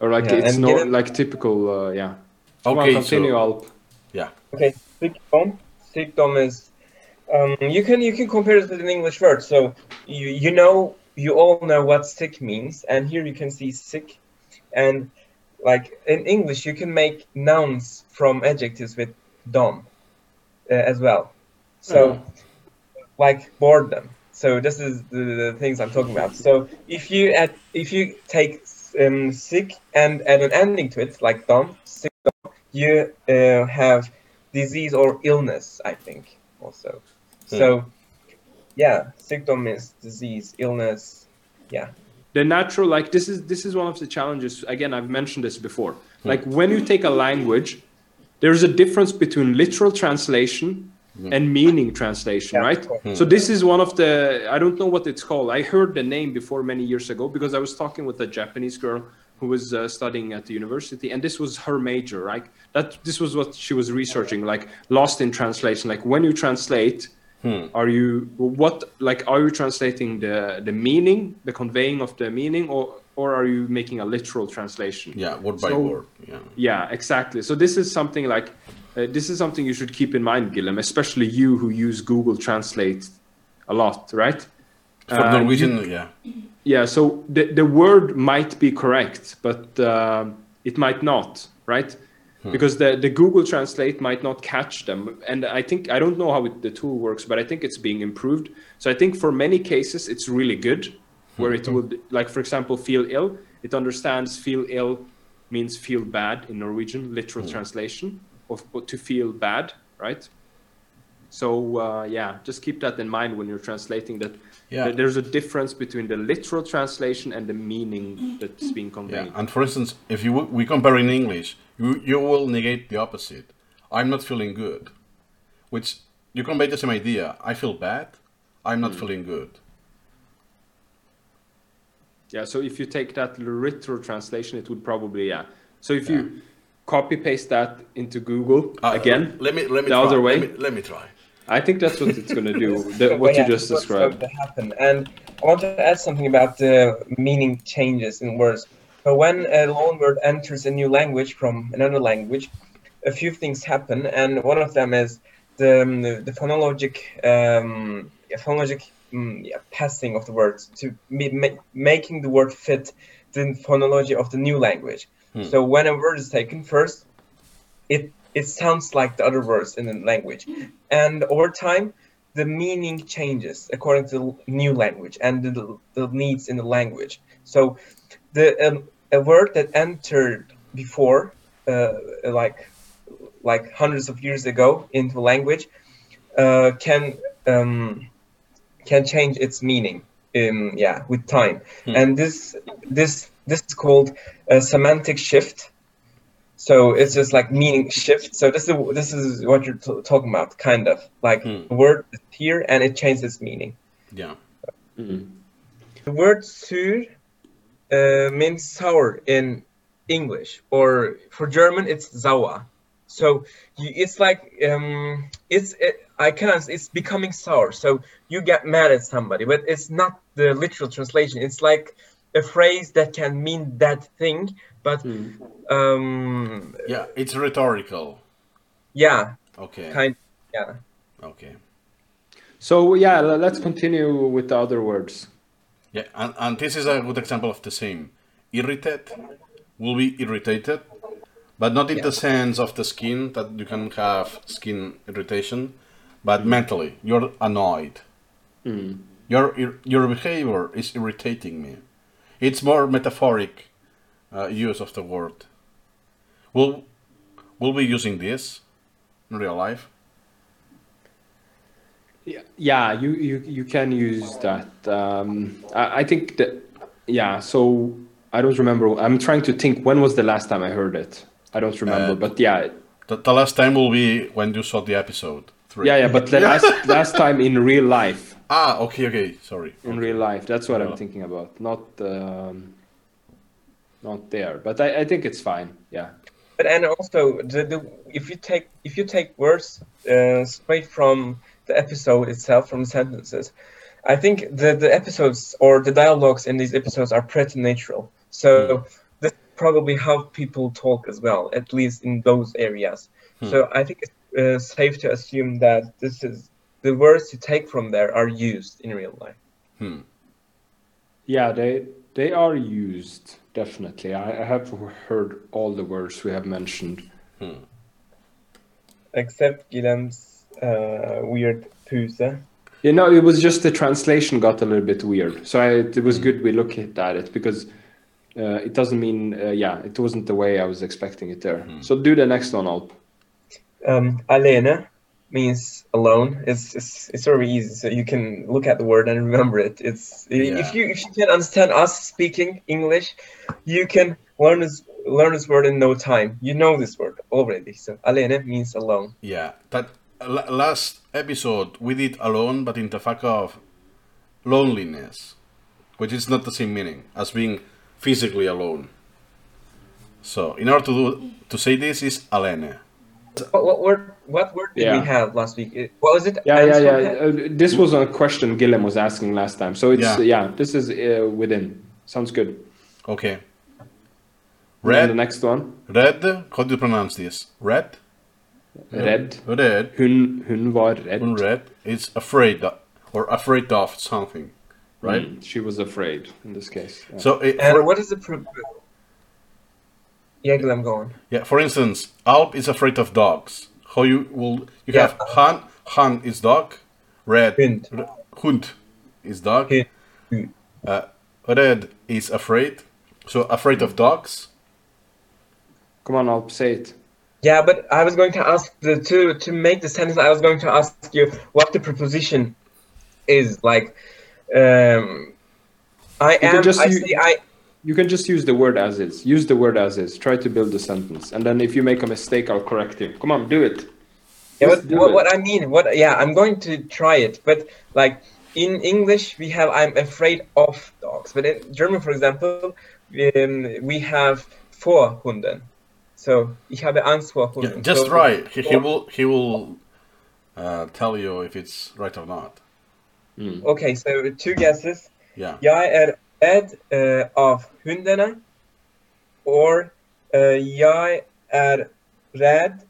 or like Yeah, it's not no like typical. Uh, yeah. Come on, Okay, continue, so Alp. yeah. Okay, sykdom. Sykdom is um, you can you can compare it with an English word. So you you know you all know what sick means, and here you can see sick, and like in English you can make nouns from adjectives with dom uh, as well. So Oh. like boredom. So this is the, the things I'm talking about. So if you add if you take um, sick and add an ending to it, like dom, sick dom, you uh, have disease or illness. I think also. Hmm. So yeah, sickdom is disease, illness. Yeah. the natural like this is this is one of the challenges again i've mentioned this before hmm. like when you take a language there's a difference between literal translation hmm. and meaning translation Yeah, right course. so this is one of the i don't know what it's called i heard the name before many years ago because i was talking with a japanese girl who was uh, studying at the university and this was her major right that this was what she was researching like lost in translation like when you translate are you what like are you translating the the meaning the conveying of the meaning or or are you making a literal translation Yeah, word by So- word. Yeah. yeah exactly so this is something like uh, this is something you should keep in mind Guillem, especially you who use google translate a lot right For Uh, Norwegian, yeah. Yeah so the, the word might be correct but um it might not right? Hmm. Because the, the google translate might not catch them and i think i don't know how it, the tool works but i think it's being improved. So i think for many cases it's really good where it hmm. would like for example feel ill. It understands feel ill means feel bad in norwegian literal hmm. translation of to feel bad right so uh, yeah just keep that in mind when you're translating that Yeah. that there's a difference between the literal translation and the meaning that's being conveyed Yeah. And for instance, if you w- we compare in English, you you will negate the opposite. I'm not feeling good, which you convey the same idea. I feel bad. I'm not feeling good. Yeah, so if you take that literal translation, it would probably yeah. So if you copy paste that into Google Uh, again, let me let me the try. other way? Let me, let me try. I think that's what it's gonna do. *laughs* The, But what you just going described. to happen. And I want to add something about the meaning changes in words. So when a loan word enters a new language from another language, a few things happen, and one of them is the um, the, phonologic um, phonologic um, yeah, passing of the words to me, ma- making the word fit the phonology of the new language. So when a word is taken first, it it sounds like the other words in the language, and over time the meaning changes according to the new language and the, the needs in the language. So the um, a word that entered before, uh, like like hundreds of years ago into language, uh, can um, can change its meaning. In, yeah, with time, and this this this is called a semantic shift. So it's just like meaning shift. So this is this is what you're t- talking about, kind of like Hmm. the word is here and it changes meaning. Yeah. The word sur uh, means sour in English, or for German it's sauer. So you, it's like um, it's it, I cannot. It's becoming sour. So you get mad at somebody, but it's not the literal translation. It's like a phrase that can mean that thing, but um, Yeah. It's rhetorical. yeah, Okay. kind yeah. Okay. So yeah, let's continue with the other words. Yeah, and, and this is a good example of the same. Irritate will be irritated, but not in the sense of the skin that you can have skin irritation, but mentally you're annoyed. Your your behavior is irritating me. It's more metaphoric uh, use of the word. Will will be using this in real life? Yeah, yeah, you you you can use that. Um, I, I think that yeah. So I don't remember. I'm trying to think. When was the last time I heard it? I don't remember. Uh, but yeah, The, the last time will be when you saw the episode three. yeah, yeah. But the *laughs* last last time in real life, Ah, okay, okay. Sorry. in real life, that's what I'm thinking about. Not um, not there. But I, I think it's fine. Yeah. But and also the, the if you take if you take words uh, straight from the episode itself from sentences, I think the the episodes or the dialogues in these episodes are pretty natural. So that's probably how people talk as well, at least in those areas. So I think it's uh, safe to assume that this is the words you take from there are used in real life. Hmm. Yeah, they they are used definitely. I, I have heard all the words we have mentioned. Hmm. Except Guillem's uh, weird puse. You know, it was just the translation got a little bit weird. So I, it was good we looked at it because uh, it doesn't mean, uh, yeah, it wasn't the way I was expecting it there. So do the next one, Alp. Um, alene means alone. It's, it's it's very easy, so you can look at the word and remember it. It's Yeah. if you if you can understand us speaking English, you can learn this learn this word in no time. You know this word already. So alene means alone. Yeah, that l- last episode we did alone, but in the fact of loneliness, which is not the same meaning as being physically alone. So, in order to do to say this is alene. What, what word what word did Yeah. we have last week? It- What was it? Yeah, yeah, yeah. Uh, this was a question Guillem was asking last time. So it's, Yeah. yeah, this is uh, within. Sounds good. Okay. And the next one. red. How do you pronounce this? Red. Red. Red. Hun, hun var rädd. Red is afraid of, or afraid of something, right? Mm, She was afraid in this case. Yeah. So, it, And for, what is the pro- Yeah, Guillem, go on. yeah, for instance, Alp is afraid of dogs. How you will you Yeah. have Han? Han is dog. Red. Hund. R- Hund is dog. Hund. Hund. Uh, red is afraid. So afraid of dogs. Come on, I'll say it. Yeah, but I was going to ask the to to make the sentence. I was going to ask you what the preposition is like. Um, I can am. just I u- say I. You can just use the word as is. Use the word as is. Try to build a sentence. And then if you make a mistake, I'll correct you. Come on, do it. Yeah, what, do what, it. what I mean, what yeah, I'm going to try it, but like in English we have I'm afraid of dogs, but in German, for example, um, we have vor Hunden. So ich habe Angst vor Yeah, Hunden. just so, try. He, he will he will uh, tell you if it's right or not. Mm. Okay, so two guesses. Yeah. Jeg er redd eh, av hundene, or eh, jeg er redd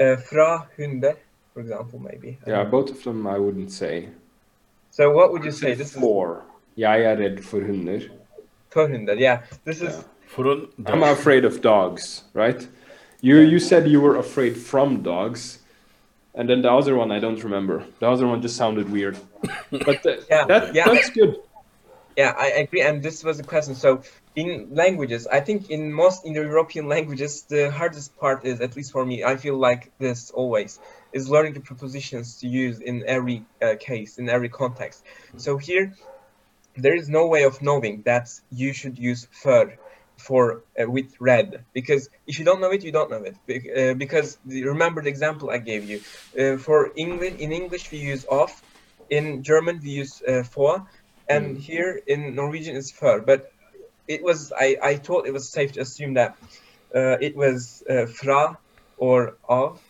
eh, fra hunder, for example, maybe. Yeah, both of them I wouldn't say. So what would you say? This is For. Jeg er redd for hunder. for hunder. Yeah, this is Yeah. I'm afraid of dogs, right? You you said you were afraid from dogs, and then the other one I don't remember. The other one just sounded weird, but the, Yeah, that yeah. that's good. Yeah, I agree. And this was a question. So, in languages, I think in most in the European languages, the hardest part is, at least for me, I feel like this always is learning the prepositions to use in every uh, case, in every context. So here, there is no way of knowing that you should use fur for uh, with red because if you don't know it, you don't know it. Bec- uh, because the, remember the example I gave you. Uh, for English, in English we use off. In German we use uh, for and here in Norwegian it's fur. But it was I, I thought it was safe to assume that uh, it was uh, fra or of.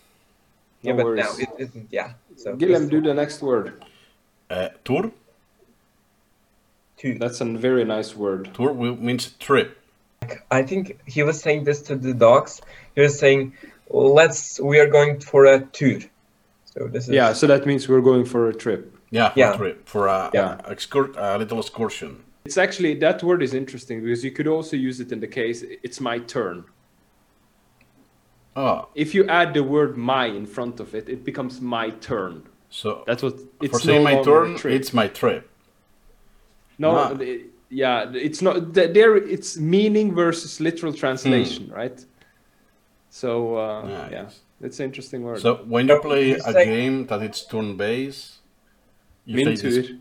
Yeah, No but now it isn't. Yeah. So Guillem, it's do the next word. uh, tour. two. That's a very nice word. Tour means trip. I think he was saying this to the dogs. He was saying, "Let's we are going for a tour." So this is Yeah, so that means we're going for a trip. Yeah, for Yeah. a trip for a, Yeah. a, excur- a little excursion. It's actually that word is interesting because you could also use it in the case it's my turn. Oh, If you add the word "my" in front of it, it becomes my turn. so That's what it's for saying no my longer turn, trip. it's my trip. No, Ah. the- yeah, it's not th- there. It's meaning versus literal translation, right? So uh, Ah, yeah, it's an interesting word. So when you play a game that it's turn based, you min say this- tur,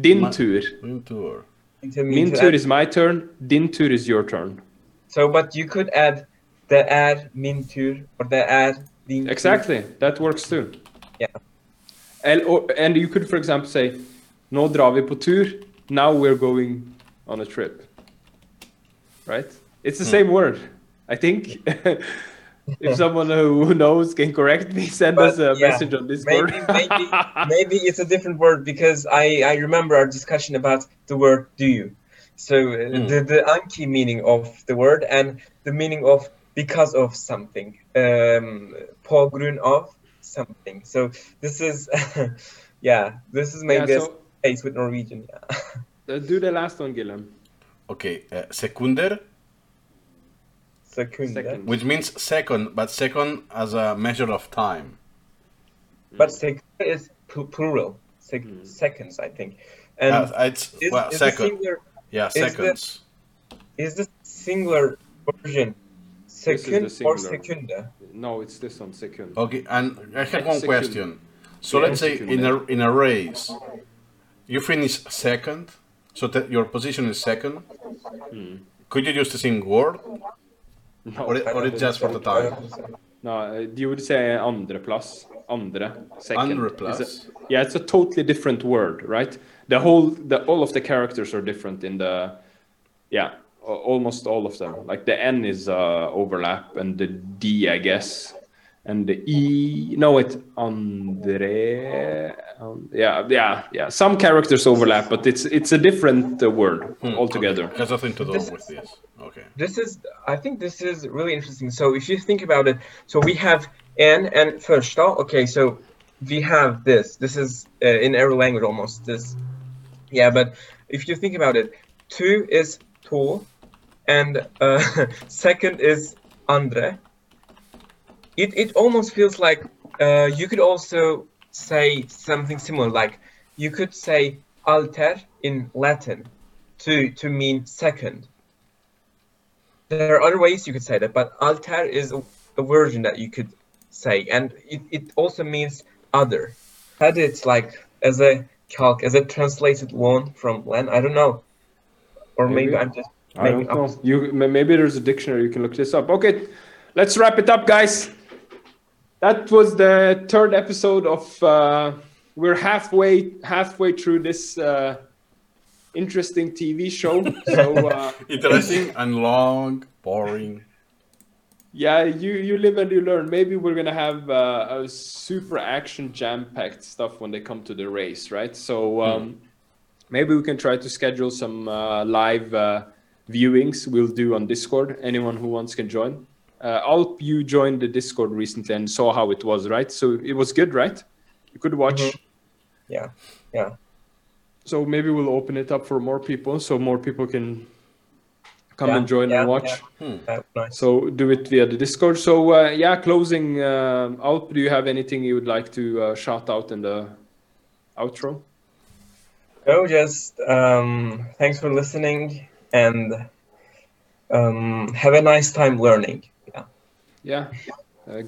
din Ma- tur. Min tur. Min to tur add- is my turn. Din tur is your turn. So, but you could add the add min tur or the add din. tur. Exactly, that works too. Yeah. And, or, and you could, for example, say, "Nå drar vi på tur." Now we're going on a trip. Right? It's the hmm. same word, I think. *laughs* if someone who knows can correct me, send But, us a yeah, message on Discord. Maybe, maybe, *laughs* maybe it's a different word because I, I remember our discussion about the word do you. So uh, Mm. the, the Anki meaning of the word and the meaning of because of something. Um, på grund of something. So this is, *laughs* yeah, this is yeah, maybe so a case with Norwegian. Yeah. *laughs* uh, do the last one, Guillem. Okay, uh, sekunder, Sekunda. Second. which means second, but second as a measure of time. But sekunda is plural. Sec- Mm. Seconds, I think. And Uh, it's is, well, is second. singular Yeah, seconds. is the singular version is the second or singular. secunda? No, it's this one, second. Okay, and I have one Second. question. So Yeah, let's say second, in a in a race, you finish second, so that your position is second. Hmm. Could you use the same word, *laughs* No, or, or it's just for the time? don't think so. no, you would say andreplass. Andre, second. Andre Is plus. it- yeah, it's a totally different word, right? The whole, the all of the characters are different in the, yeah, almost all of them. Like the N is uh, overlap, and the D, I guess, and the E. No, it Andre. Um, yeah, yeah, yeah. Some characters overlap, but it's it's a different uh, word Hmm, altogether. okay. Has nothing to do This with this. Okay. This is, I think this is really interesting. So if you think about it, so we have N and första. Okay, so we have this. This is uh, in every language almost this. Yeah, but if you think about it, two is to, and uh, *laughs* second is andre. It it almost feels like uh, you could also say something similar. Like you could say alter in Latin to to mean second there are other ways you could say that, but alter is a, a version that you could say, and it, it also means other. Had it's like as a calc, as a translated one from Len, I don't know, or maybe, Maybe. I'm just I don't up. know. You maybe there's a dictionary you can look this up. Okay, let's wrap it up, guys. That was the third episode of. Uh, we're halfway halfway through this uh, interesting TV show. So uh, *laughs* Interesting and long, boring. yeah, you you live and you learn. Maybe we're gonna have uh, a super action jam packed stuff when they come to the race, right? So um, maybe we can try to schedule some uh, live uh, viewings. We'll do on Discord. Anyone who wants can join. Uh, Alp, you joined the Discord recently and saw how it was, right? So it was good, right? You could watch. Mhm. Yeah, yeah. So maybe we'll open it up for more people, so more people can come Yeah, and join yeah, and watch. yeah. Uh, nice. So do it via the Discord. So uh, yeah, closing. Uh, Alp, do you have anything you would like to uh, shout out in the outro? No, just um, thanks for listening and um, have a nice time learning. Yeah. Yeah. Uh,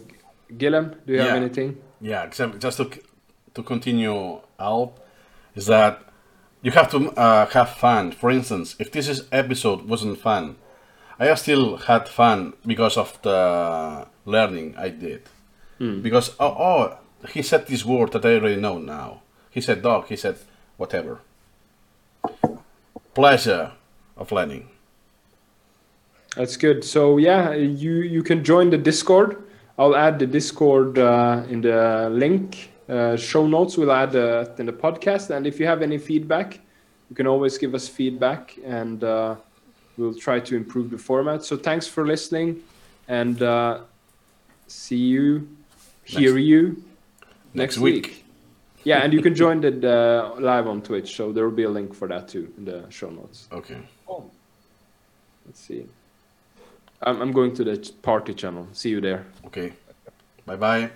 do you have anything? Yeah, just to to continue Alp, is that you have to uh, have fun. For instance, if this is episode wasn't fun, I still had fun because of the learning I did. Because oh, oh, he said this word that I already know now. He said dog. He said whatever. Pleasure of learning. That's good. So yeah, you you can join the Discord. I'll add the Discord uh, in the link. Uh, show notes we'll add uh, in the podcast. And if you have any feedback, you can always give us feedback, and uh, we'll try to improve the format. So thanks for listening, and uh, see you, hear you next, Next week. week. Yeah, and you can join the, the live on Twitch. So there will be a link for that too in the show notes. Okay. Let's see. I'm, going to the party channel. See you there. Okay. Bye bye.